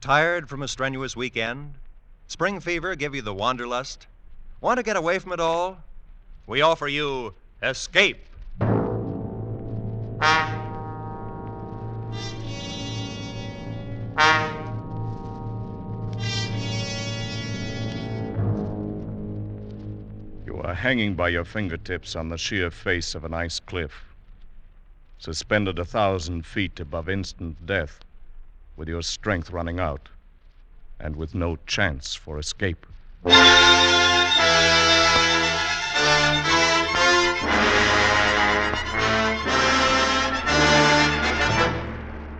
Tired from a strenuous weekend? Spring fever give you the wanderlust? Want to get away from it all? We offer you Escape. You are hanging by your fingertips on the sheer face of an ice cliff, suspended a thousand feet above instant death, with your strength running out, and with no chance for escape.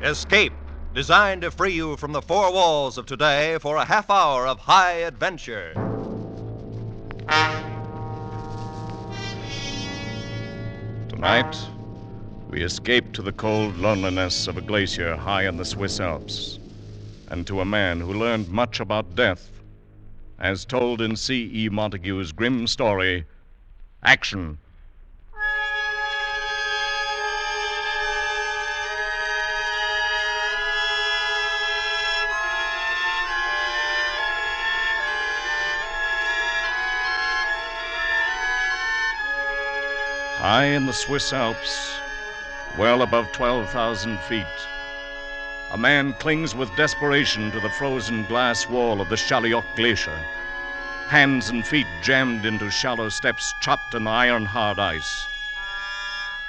Escape, designed to free you from the four walls of today for a half hour of high adventure. Tonight, we escape to the cold loneliness of a glacier high in the Swiss Alps, and to a man who learned much about death, as told in C.E. Montague's grim story, Action. High in the Swiss Alps, well above 12,000 feet, a man clings with desperation to the frozen glass wall of the Chalioc Glacier, hands and feet jammed into shallow steps chopped in the iron hard ice.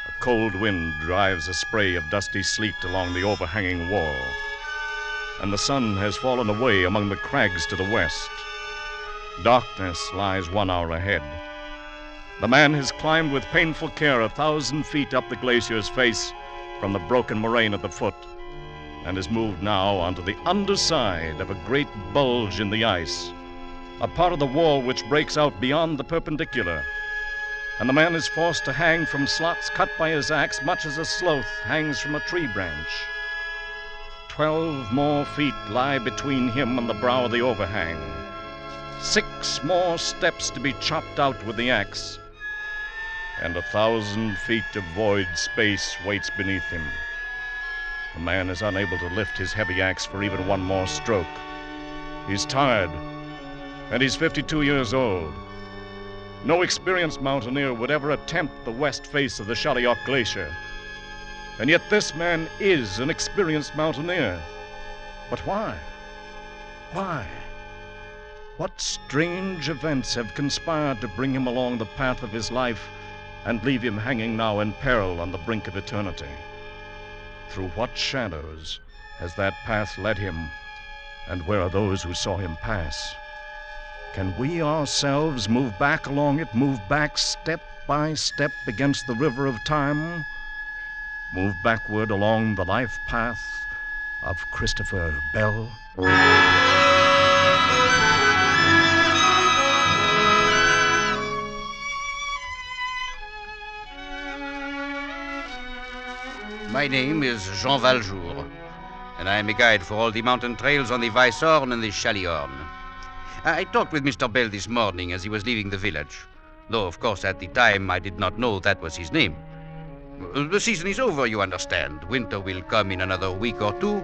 A cold wind drives a spray of dusty sleet along the overhanging wall, and the sun has fallen away among the crags to the west. Darkness lies one hour ahead. The man has climbed with painful care a thousand feet up the glacier's face from the broken moraine at the foot, and has moved now onto the underside of a great bulge in the ice, a part of the wall which breaks out beyond the perpendicular. And the man is forced to hang from slots cut by his axe, much as a sloth hangs from a tree branch. Twelve more feet lie between him and the brow of the overhang. Six more steps to be chopped out with the axe and a thousand feet of void space waits beneath him. The man is unable to lift his heavy axe for even one more stroke. He's tired, and he's 52 years old. No experienced mountaineer would ever attempt the west face of the Chalioc Glacier. And yet this man is an experienced mountaineer. But why? Why? What strange events have conspired to bring him along the path of his life and leave him hanging now in peril on the brink of eternity? Through what shadows has that path led him, and where are those who saw him pass? Can we ourselves move back along it, move back step by step against the river of time? Move backward along the life path of Christopher Bell? My name is Jean Valjour, and I am a guide for all the mountain trails on the Weisshorn and the Schalihorn. I talked with Mr. Bell this morning as he was leaving the village, though, of course, at the time I did not know that was his name. The season is over, you understand. Winter will come in another week or two,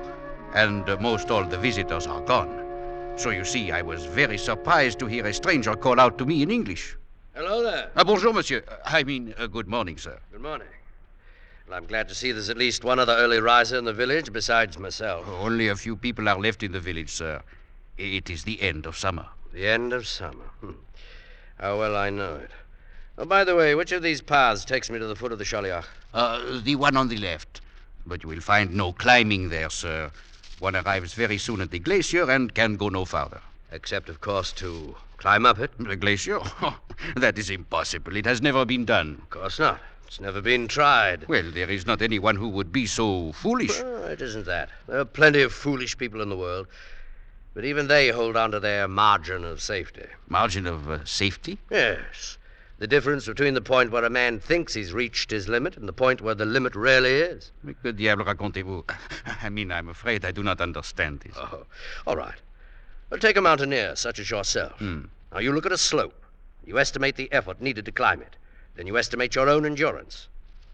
and most all the visitors are gone. So you see, I was very surprised to hear a stranger call out to me in English. Hello there. Uh, bonjour, monsieur. I mean, uh, good morning, sir. Good morning. Well, I'm glad to see there's at least one other early riser in the village besides myself. Only a few people are left in the village, sir. It is the end of summer. The end of summer. Hmm. How well I know it. Oh, by the way, which of these paths takes me to the foot of the Chalioc? Uh, the one on the left. But you will find no climbing there, sir. One arrives very soon at the glacier and can go no farther. Except, of course, to climb up it. The glacier? that is impossible. It has never been done. Of course not. It's never been tried. Well, there is not anyone who would be so foolish. Well, it isn't that. There are plenty of foolish people in the world. But even they hold on to their margin of safety. Margin of uh, safety? Yes. The difference between the point where a man thinks he's reached his limit and the point where the limit really is. Que diable racontez-vous? I mean, I'm afraid I do not understand this. Oh, all right. Well, take a mountaineer such as yourself. Hmm. Now, you look at a slope. You estimate the effort needed to climb it. Then you estimate your own endurance.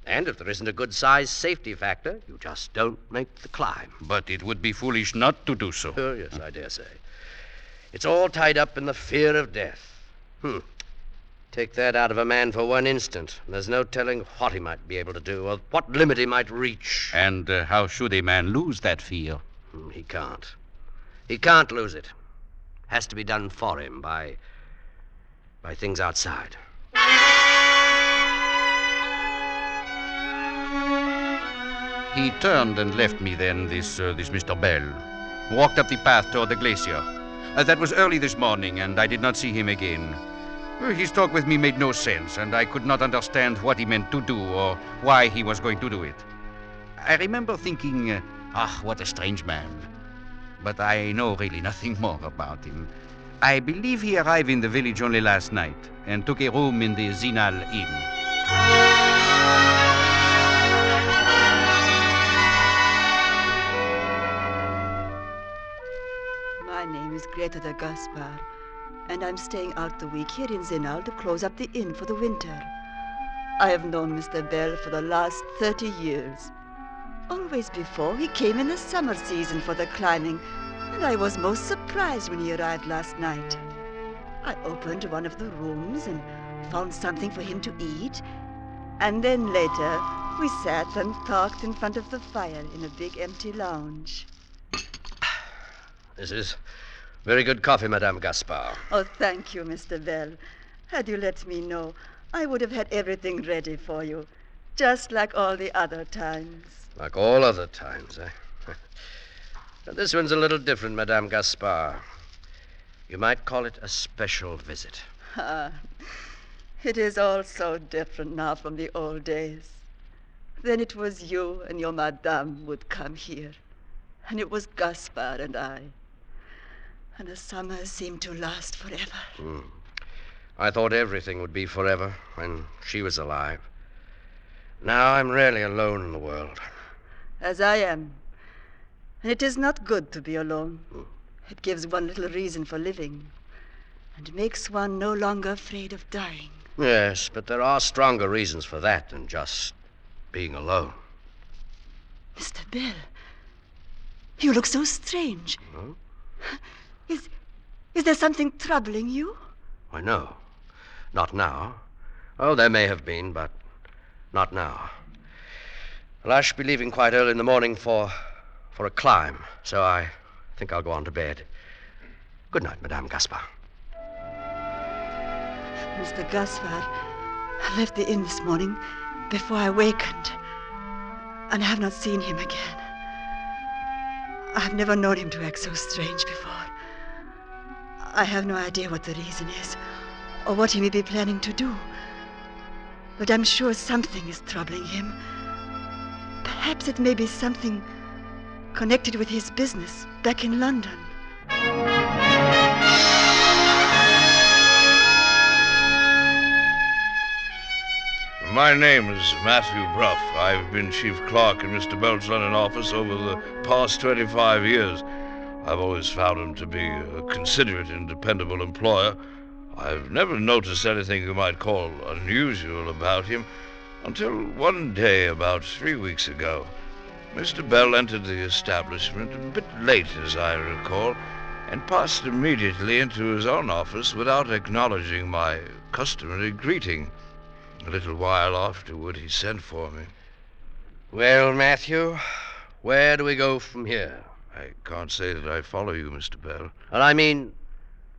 And if there isn't a good sized safety factor, you just don't make the climb. But it would be foolish not to do so. Oh, yes, I dare say. It's all tied up in the fear of death. Hmm. Take that out of a man for one instant, and there's no telling what he might be able to do or what limit he might reach. And uh, how should a man lose that fear? Hmm, He can't. He can't lose it. Has to be done for him by. by things outside. He turned and left me then, this, uh, this Mr. Bell. Walked up the path toward the glacier. Uh, that was early this morning, and I did not see him again. Uh, His talk with me made no sense, and I could not understand what he meant to do or why he was going to do it. I remember thinking, uh, ah, what a strange man. But I know really nothing more about him. I believe he arrived in the village only last night and took a room in the Zinal Inn. Greta de Gaspar, and I'm staying out the week here in Zinal to close up the inn for the winter. I have known Mr. Bell for the last 30 years. Always before, he came in the summer season for the climbing, and I was most surprised when he arrived last night. I opened one of the rooms and found something for him to eat, and then later we sat and talked in front of the fire in a big empty lounge. This is very good coffee, Madame Gaspar. Oh, thank you, Mr. Bell. Had you let me know, I would have had everything ready for you, just like all the other times. Like all other times, eh? but this one's a little different, Madame Gaspar. You might call it a special visit. Ah, it is all so different now from the old days. Then it was you and your madame would come here, and it was Gaspar and I. And the summer seemed to last forever. Hmm. I thought everything would be forever when she was alive. Now I'm really alone in the world. as I am. And it is not good to be alone. Hmm. It gives one little reason for living and makes one no longer afraid of dying. Yes, but there are stronger reasons for that than just being alone. Mr. Bell, you look so strange. Huh? Is, is there something troubling you? Why, no. Not now. Oh, there may have been, but not now. Well, I shall be leaving quite early in the morning for for a climb, so I think I'll go on to bed. Good night, Madame Gaspar. Mr. Gaspar, I left the inn this morning before I wakened, and I have not seen him again. I have never known him to act so strange before. I have no idea what the reason is, or what he may be planning to do. But I'm sure something is troubling him. Perhaps it may be something connected with his business back in London. My name is Matthew Bruff. I've been chief clerk in Mr. Bell's London office over the past 25 years. I've always found him to be a considerate and dependable employer. I've never noticed anything you might call unusual about him until one day about three weeks ago. Mr. Bell entered the establishment a bit late, as I recall, and passed immediately into his own office without acknowledging my customary greeting. A little while afterward, he sent for me. Well, Matthew, where do we go from here? I can't say that I follow you, Mr. Bell. Well, I mean,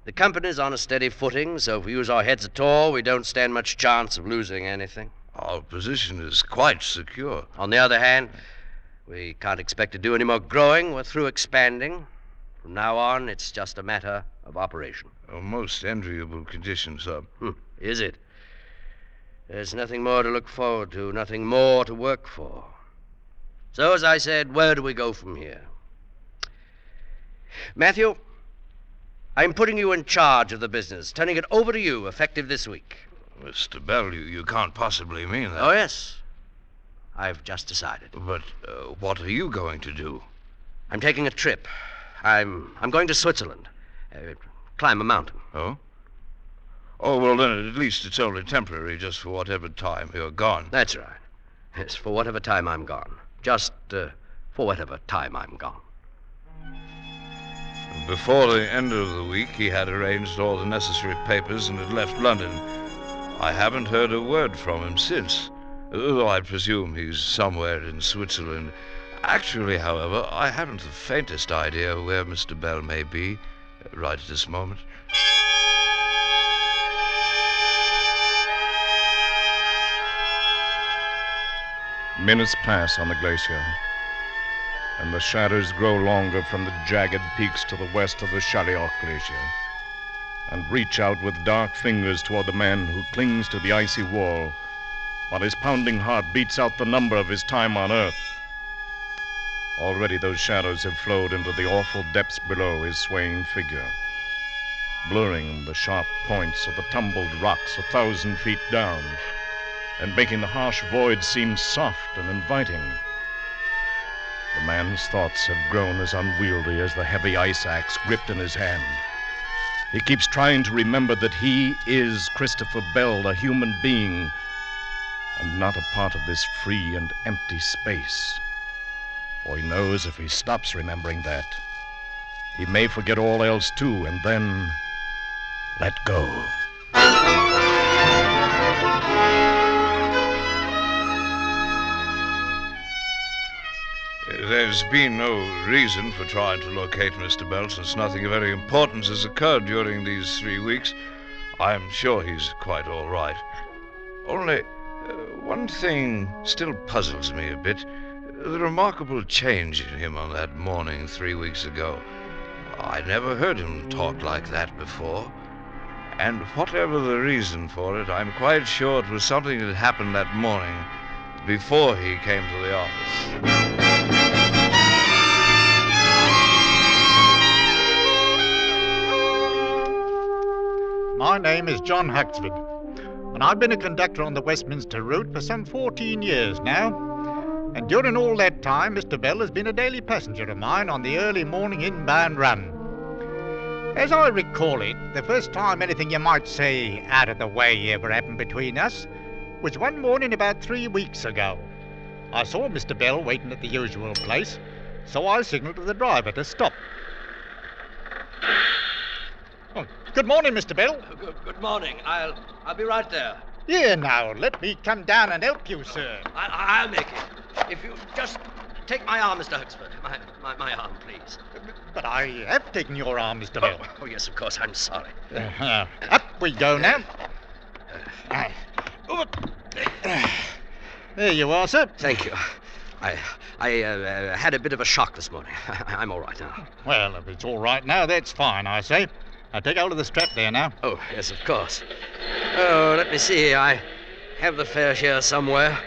the company's on a steady footing, so if we use our heads at all, we don't stand much chance of losing anything. Our position is quite secure. On the other hand, we can't expect to do any more growing. We're through expanding. From now on, it's just a matter of operation. A most enviable condition, sir. Hmm, is it? There's nothing more to look forward to, nothing more to work for. So, as I said, where do we go from here? Matthew, I'm putting you in charge of the business, turning it over to you effective this week. Mr. Bell, you, you can't possibly mean that. Oh, yes. I've just decided. But uh, what are you going to do? I'm taking a trip. I'm I'm going to Switzerland. Uh, climb a mountain. Oh? Oh, well, then at least it's only temporary, just for whatever time you're gone. That's right. Yes, for whatever time I'm gone. Just uh, for whatever time I'm gone. Before the end of the week, he had arranged all the necessary papers and had left London. I haven't heard a word from him since, though I presume he's somewhere in Switzerland. Actually, however, I haven't the faintest idea where Mr. Bell may be right at this moment. Minutes pass on the glacier, and the shadows grow longer from the jagged peaks to the west of the Chaliot Glacier, and reach out with dark fingers toward the man who clings to the icy wall, while his pounding heart beats out the number of his time on Earth. Already those shadows have flowed into the awful depths below his swaying figure, blurring the sharp points of the tumbled rocks a thousand feet down and making the harsh void seem soft and inviting. The man's thoughts have grown as unwieldy as the heavy ice axe gripped in his hand. He keeps trying to remember that he is Christopher Bell, a human being, and not a part of this free and empty space. For he knows if he stops remembering that, he may forget all else too, and then let go. There's been no reason for trying to locate Mr. Bell since nothing of any importance has occurred during these three weeks. I'm sure he's quite all right. Only, uh, one thing still puzzles me a bit the remarkable change in him on that morning three weeks ago. I never heard him talk like that before. And whatever the reason for it, I'm quite sure it was something that happened that morning before he came to the office. My name is John Huxford, and I've been a conductor on the Westminster route for some 14 years now. And during all that time, Mr. Bell has been a daily passenger of mine on the early morning inbound run. As I recall it, the first time anything you might say out of the way ever happened between us was one morning about three weeks ago. I saw Mr. Bell waiting at the usual place, so I signalled to the driver to stop. Oh, good morning, Mr. Bell. Good, good morning. I'll I'll be right there. Here now, let me come down and help you, sir. I, I'll make it. If you just take my arm, Mr. Huxford. My, my, my arm, please. But I have taken your arm, Mr. Bell. Oh, oh, yes, of course. I'm sorry. Uh, up we go now. Ah. There you are, sir. Thank you. I I uh, uh, had a bit of a shock this morning. I'm all right now. Well, if it's all right now, that's fine, I say. Now take hold of the strap there now. Oh, yes, of course. Oh, let me see. I have the fare here somewhere.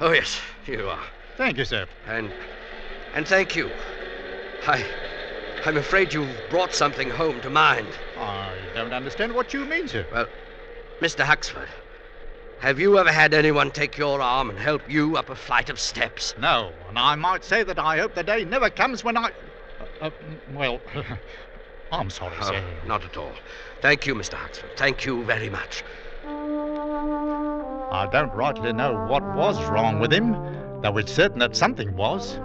Oh, yes, here you are. Thank you, sir. And and thank you. I I'm afraid you've brought something home to mind. I don't understand what you mean, sir. Well, Mr. Huxford, have you ever had anyone take your arm and help you up a flight of steps? No, and I might say that I hope the day never comes when I. Uh, uh, well, Oh, I'm sorry, Oh, sir. not at all. Thank you, Mr. Huxford. Thank you very much. I don't rightly know what was wrong with him, though it's certain that something was.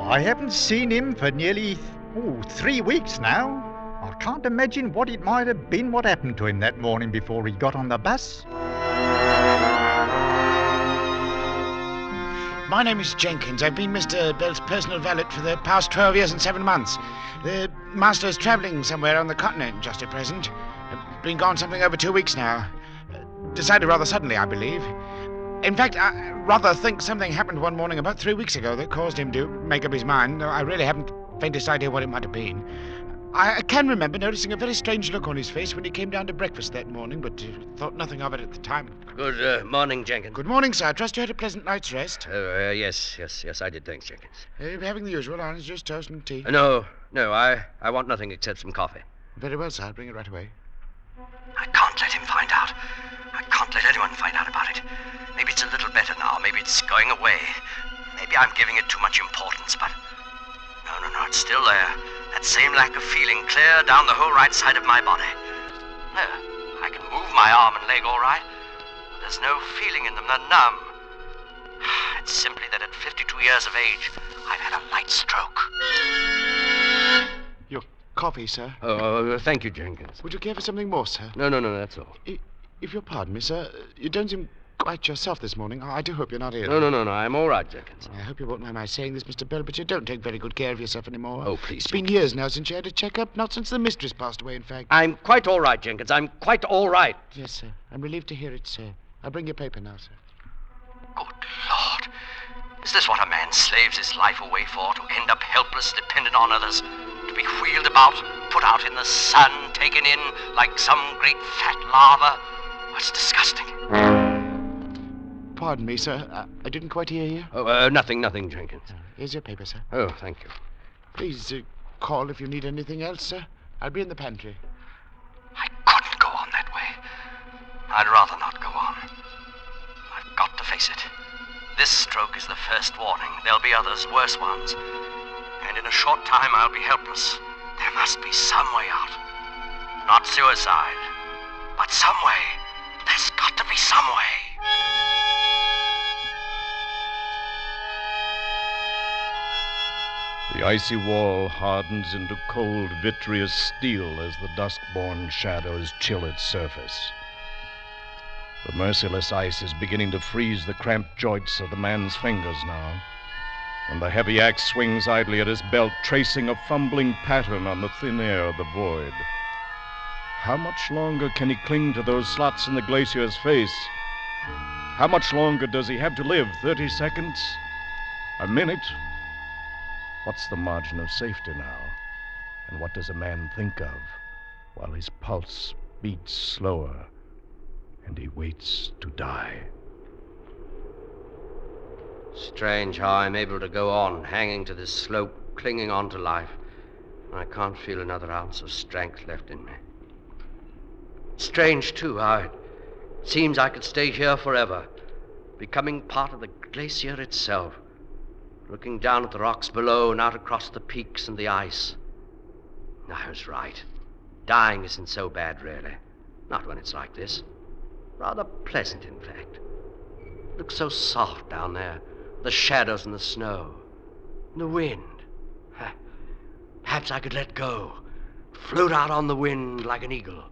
I haven't seen him for nearly oh, three weeks now. I can't imagine what it might have been what happened to him that morning before he got on the bus. My name is Jenkins. I've been Mr. Bell's personal valet for the past 12 years and seven months. The master is travelling somewhere on the continent just at present. Been gone something over two weeks now. Decided rather suddenly, I believe. In fact, I rather think something happened one morning about three weeks ago that caused him to make up his mind, though I really haven't faintest idea what it might have been. I I can remember noticing a very strange look on his face when he came down to breakfast that morning, but uh, thought nothing of it at the time. Good uh, morning, Jenkins. Good morning, sir. I trust you had a pleasant night's rest. Uh, uh, yes, yes, yes, I did. Thanks, Jenkins. Uh, you're having the usual, orange juice, toast, and tea. Uh, no, no, I, I want nothing except some coffee. Very well, sir. I'll bring it right away. I can't let him find out. I can't let anyone find out about it. Maybe it's a little better now. Maybe it's going away. Maybe I'm giving it too much importance, but. No, no, no, it's still there. That same lack of feeling clear down the whole right side of my body. There. I can move my arm and leg all right. There's no feeling in them. They're numb. It's simply that at 52 years of age, I've had a light stroke. Your coffee, sir. Oh, uh, thank you, Jenkins. Would you care for something more, sir? No, no, no, that's all. If you'll pardon me, sir, you don't seem quite yourself this morning. I do hope you're not ill. No, no, no, no. I'm all right, Jenkins. I hope you won't mind my saying this, Mr. Bell, but you don't take very good care of yourself anymore. Oh, please. It's been years now since you had a checkup, not since the mistress passed away, in fact. I'm quite all right, Jenkins. I'm quite all right. Yes, sir. I'm relieved to hear it, sir. I'll bring your paper now, sir. Good Lord. Is this what a man slaves his life away for? To end up helpless, dependent on others? To be wheeled about, put out in the sun, taken in like some great fat lava? That's disgusting. Pardon me, sir. I, I didn't quite hear you. Oh, uh, nothing, nothing, Jenkins. Here's your paper, sir. Oh, thank you. Please uh, call if you need anything else, sir. I'll be in the pantry. I couldn't go on that way. I'd rather not go on. I've got to face it. This stroke is the first warning. There'll be others, worse ones. And in a short time, I'll be helpless. There must be some way out. Not suicide, but some way. There's got to be some way. The icy wall hardens into cold, vitreous steel as the dusk-born shadows chill its surface. The merciless ice is beginning to freeze the cramped joints of the man's fingers now, and the heavy axe swings idly at his belt, tracing a fumbling pattern on the thin air of the void. How much longer can he cling to those slots in the glacier's face? How much longer does he have to live? Thirty seconds? A minute? What's the margin of safety now? And what does a man think of while his pulse beats slower and he waits to die? Strange how I'm able to go on, hanging to this slope, clinging on to life. I can't feel another ounce of strength left in me. Strange, too, how it seems I could stay here forever, becoming part of the glacier itself, looking down at the rocks below and out across the peaks and the ice. I was right. Dying isn't so bad, really. Not when it's like this. Rather pleasant, in fact. Looks so soft down there. The shadows and the snow. And the wind. Perhaps I could let go. Float out on the wind like an eagle.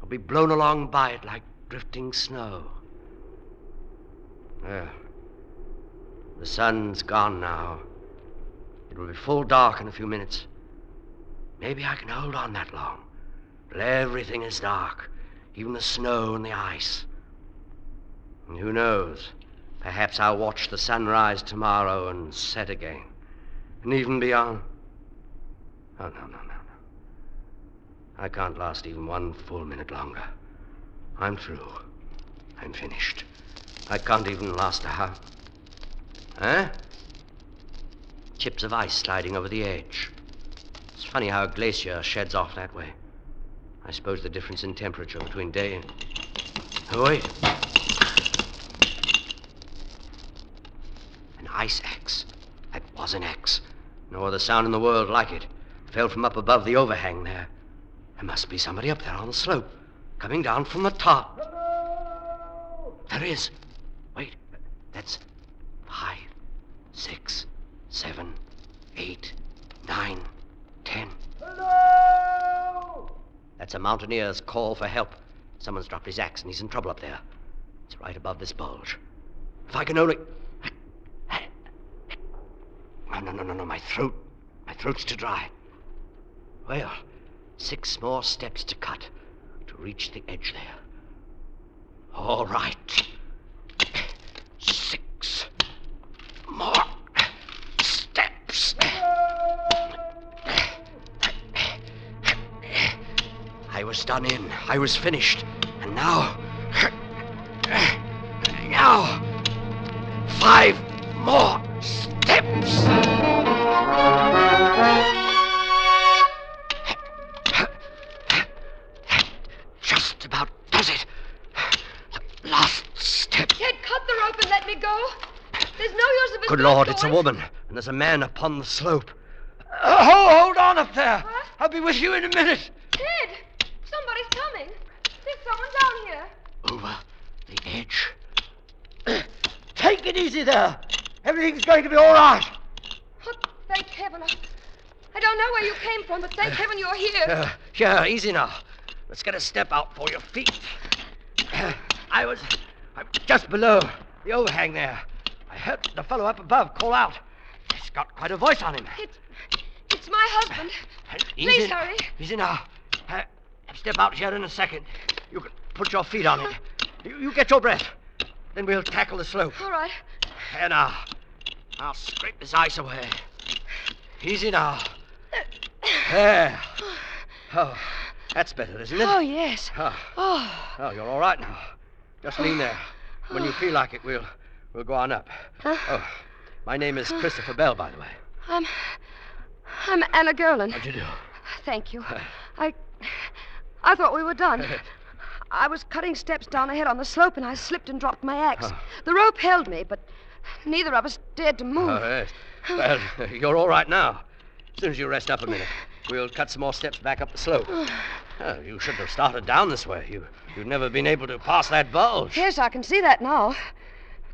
Or be blown along by it like drifting snow. Well, the sun's gone now. It will be full dark in a few minutes. Maybe I can hold on that long. But everything is dark, even the snow and the ice. And who knows? Perhaps I'll watch the sun rise tomorrow and set again. And even beyond. Oh, no, no, no, no. I can't last even one full minute longer. I'm through. I'm finished. I can't even last a half. Huh? Chips of ice sliding over the edge. It's funny how a glacier sheds off that way. I suppose the difference in temperature between day and. Oh, wait. An ice axe. That was an axe. No other sound in the world like it. Fell from up above the overhang there. There must be somebody up there on the slope, coming down from the top. There is. Wait, that's six, seven, eight, nine, ten. Hello! That's a mountaineer's call for help. Someone's dropped his axe and he's in trouble up there. It's right above this bulge. If I can only. No, no, no, no, no. My throat. My throat's too dry. Well, six more steps to cut to reach the edge there. All right. Six more steps. I was done in. I was finished. And now. Now. Five more steps. Just about does it. Last step. Kid, cut the rope and let me go. There's no use of us Good Lord, it's a woman, and there's a man upon the slope. Uh, hold, hold on up there. I'll be with you in a minute. Kid, somebody's coming. There's someone down here. Over the edge. Take it easy there. Everything's going to be all right. Oh, thank heaven. I, I don't know where you came from, but thank heaven you're here. Uh, here, easy now. Let's get a step out for your feet. Uh, I was I'm just below the overhang there. I heard the fellow up above call out. He's got quite a voice on him. It's, it's my husband. Easy, Please hurry. Easy now. Uh, step out here in a second. You can put your feet on it. You, you get your breath. Then we'll tackle the slope. All right. There now. I'll scrape this ice away. Easy now. There. Oh, that's better, isn't it? Oh, yes. Oh, Oh. oh, you're all right now. Just lean there. When you feel like it, we'll we'll go on up. Huh? Oh, my name is Christopher Bell, by the way. I'm. I'm Anna Gerlin. How'd you do? Thank you. Uh. I. I thought we were done. Uh. I was cutting steps down ahead on the slope and I slipped and dropped my axe. Oh. The rope held me, but neither of us dared to move. All right. Well, you're all right now. As soon as you rest up a minute, we'll cut some more steps back up the slope. Oh, you shouldn't have started down this way. You, you've never been able to pass that bulge. Yes, I can see that now.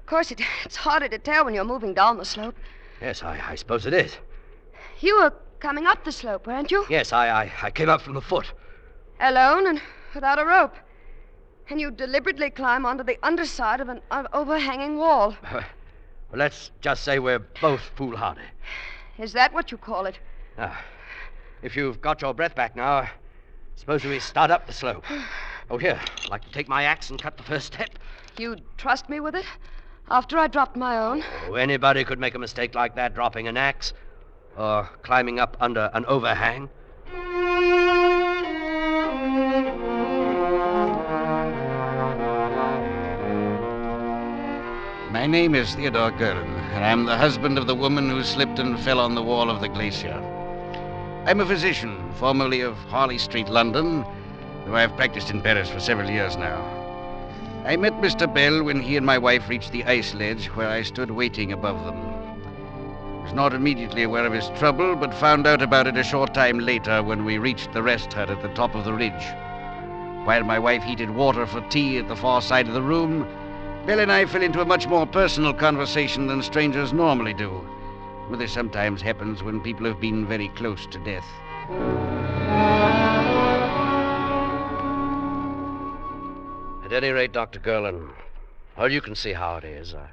Of course, it, it's harder to tell when you're moving down the slope. Yes, I, I suppose it is. You were coming up the slope, weren't you? Yes, I, I, I came up from the foot. Alone and without a rope. And you deliberately climb onto the underside of an uh, overhanging wall. Well, let's just say we're both foolhardy. Is that what you call it? Now, if you've got your breath back now, suppose we start up the slope. Oh, here. I'd like to take my axe and cut the first step. You'd trust me with it? After I dropped my own? Oh, anybody could make a mistake like that, dropping an axe or climbing up under an overhang. My name is Theodore Gerlin, and I'm the husband of the woman who slipped and fell on the wall of the glacier. I'm a physician, formerly of Harley Street, London, though I've practiced in Paris for several years now. I met Mr. Bell when he and my wife reached the ice ledge where I stood waiting above them. I was not immediately aware of his trouble, but found out about it a short time later when we reached the rest hut at the top of the ridge. While my wife heated water for tea at the far side of the room, Bell and I fell into a much more personal conversation than strangers normally do. But this sometimes happens when people have been very close to death. At any rate, Dr. Gerlin, well, you can see how it is. Uh,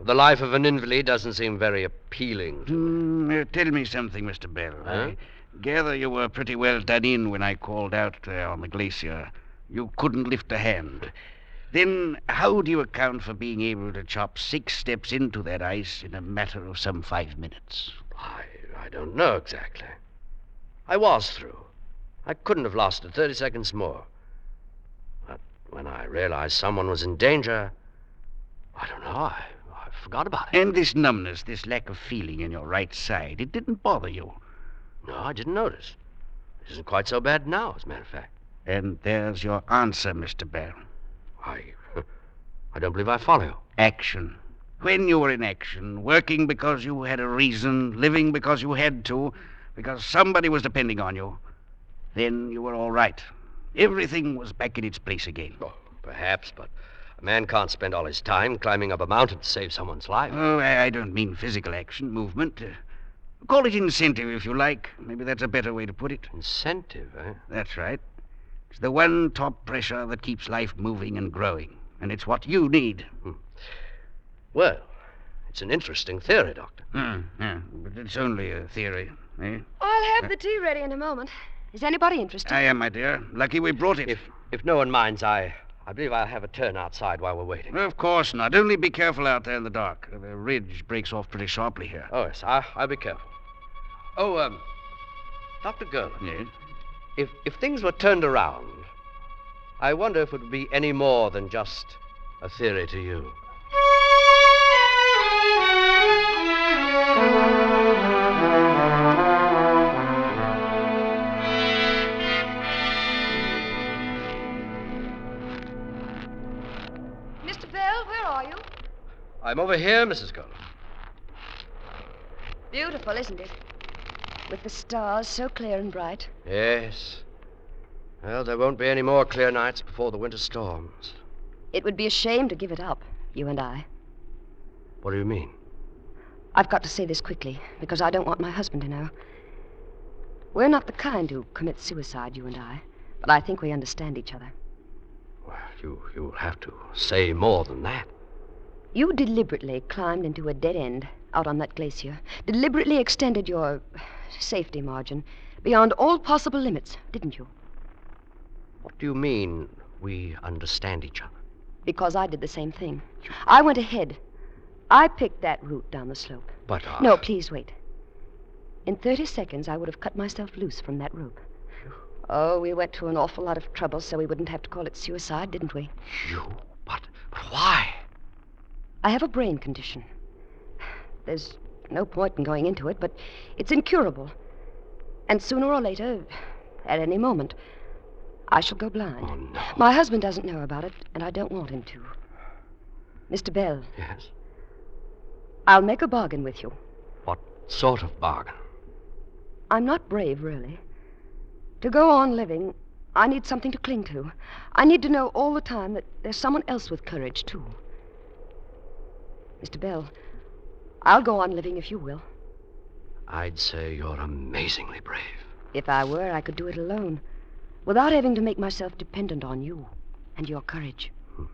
the life of an invalid doesn't seem very appealing. to Hmm, uh, tell me something, Mr. Bell. Huh? I gather you were pretty well done in when I called out there on the glacier. You couldn't lift a hand. Then how do you account for being able to chop six steps into that ice in a matter of some five minutes? I, I don't know exactly. I was through. I couldn't have lasted 30 seconds more. When I realized someone was in danger, I don't know, I, I forgot about it. And this numbness, this lack of feeling in your right side, it didn't bother you. No, I didn't notice. It isn't quite so bad now, as a matter of fact. And there's your answer, Mr. Bell. I, I don't believe I follow you. Action. When you were in action, working because you had a reason, living because you had to, because somebody was depending on you, then you were all right. Everything was back in its place again. Oh, perhaps, but a man can't spend all his time climbing up a mountain to save someone's life. Oh, I I don't mean physical action, movement. Uh, call it incentive if you like. Maybe that's a better way to put it. Incentive, eh? That's right. It's the one top pressure that keeps life moving and growing. And it's what you need. Well, it's an interesting theory, Doctor. Hmm, yeah, but it's only a theory, eh? I'll have the tea ready in a moment. Is anybody interested? I am, my dear. Lucky we brought it. If if no one minds, I I believe I'll have a turn outside while we're waiting. Of course not. Only be careful out there in the dark. The ridge breaks off pretty sharply here. Oh yes, I, I'll be careful. Oh, um, Doctor Gerlin, Yes? if if things were turned around, I wonder if it would be any more than just a theory to you. I'm over here, Mrs. Gerlin. Beautiful, isn't it? With the stars so clear and bright. Yes. Well, there won't be any more clear nights before the winter storms. It would be a shame to give it up, you and I. What do you mean? I've got to say this quickly because I don't want my husband to know. We're not the kind who commit suicide, you and I, but I think we understand each other. Well, you, you'll have to say more than that. You deliberately climbed into a dead end out on that glacier, deliberately extended your safety margin beyond all possible limits, didn't you? What do you mean we understand each other? Because I did the same thing. I went ahead. I picked that route down the slope. But uh, No, please wait. In 30 seconds, I would have cut myself loose from that rope. Oh, we went to an awful lot of trouble so we wouldn't have to call it suicide, didn't we? you. But, but why? I have a brain condition. There's no point in going into it, but it's incurable. And sooner or later, at any moment, I shall go blind. Oh, no. My husband doesn't know about it, and I don't want him to. Mr. Bell, Yes. I'll make a bargain with you. What sort of bargain? I'm not brave, really. To go on living, I need something to cling to. I need to know all the time that there's someone else with courage, too. Mr. Bell, I'll go on living if you will. I'd say you're amazingly brave. If I were, I could do it alone, without having to make myself dependent on you and your courage. Hmm.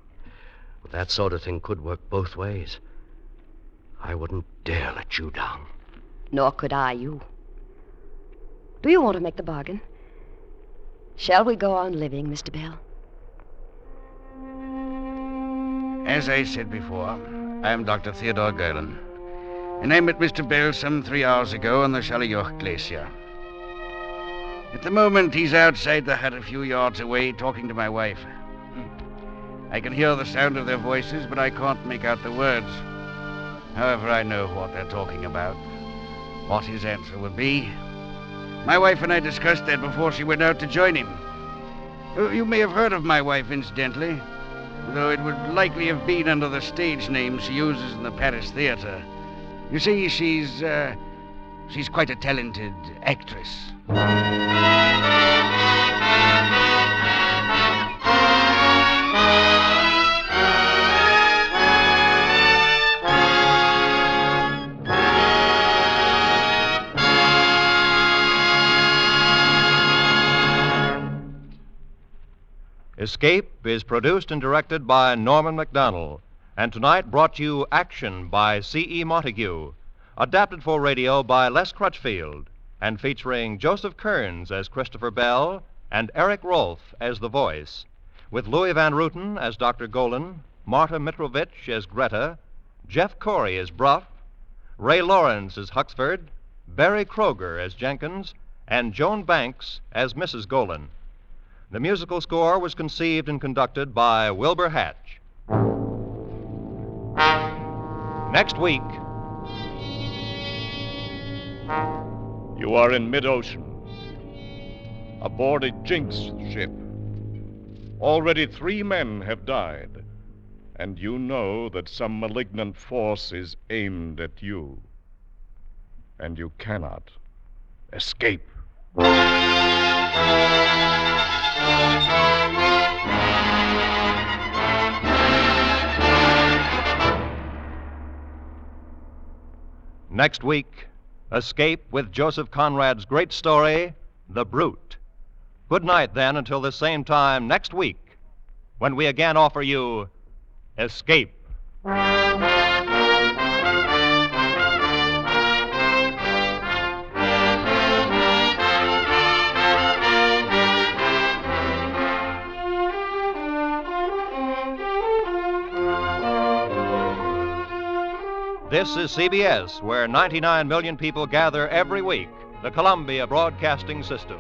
But that sort of thing could work both ways. I wouldn't dare let you down. Nor could I you. Do you want to make the bargain? Shall we go on living, Mr. Bell? As I said before, I am Dr. Theodore Gerlin, and I met Mr. Bell some three hours ago on the Shalioch Glacier. At the moment, he's outside the hut a few yards away talking to my wife. Hmm. I can hear the sound of their voices, but I can't make out the words. However, I know what they're talking about, what his answer will be. My wife and I discussed that before she went out to join him. You may have heard of my wife, incidentally, though it would likely have been under the stage name she uses in the Paris theater. You see, she's, uh, she's quite a talented actress. Escape is produced and directed by Norman Macdonnell, and tonight brought you Action by C.E. Montague, adapted for radio by Les Crutchfield, and featuring Joseph Kearns as Christopher Bell and Eric Rolfe as the voice, with Luis Van Rooten as Dr. Golan, Marta Mitrovich as Greta, Jeff Corey as Bruff, Ray Lawrence as Huxford, Berry Kroeger as Jenkins, and Joan Banks as Mrs. Golan. The musical score was conceived and conducted by Wilbur Hatch. Next week, You are in mid ocean, aboard a Jinx ship. Already three men have died, and you know that some malignant force is aimed at you. And you cannot escape. Next week, Escape with Joseph Conrad's great story, The Brute. Good night, then, until the same time next week, when we again offer you Escape. This is CBS, where 99 million people gather every week, the Columbia Broadcasting System.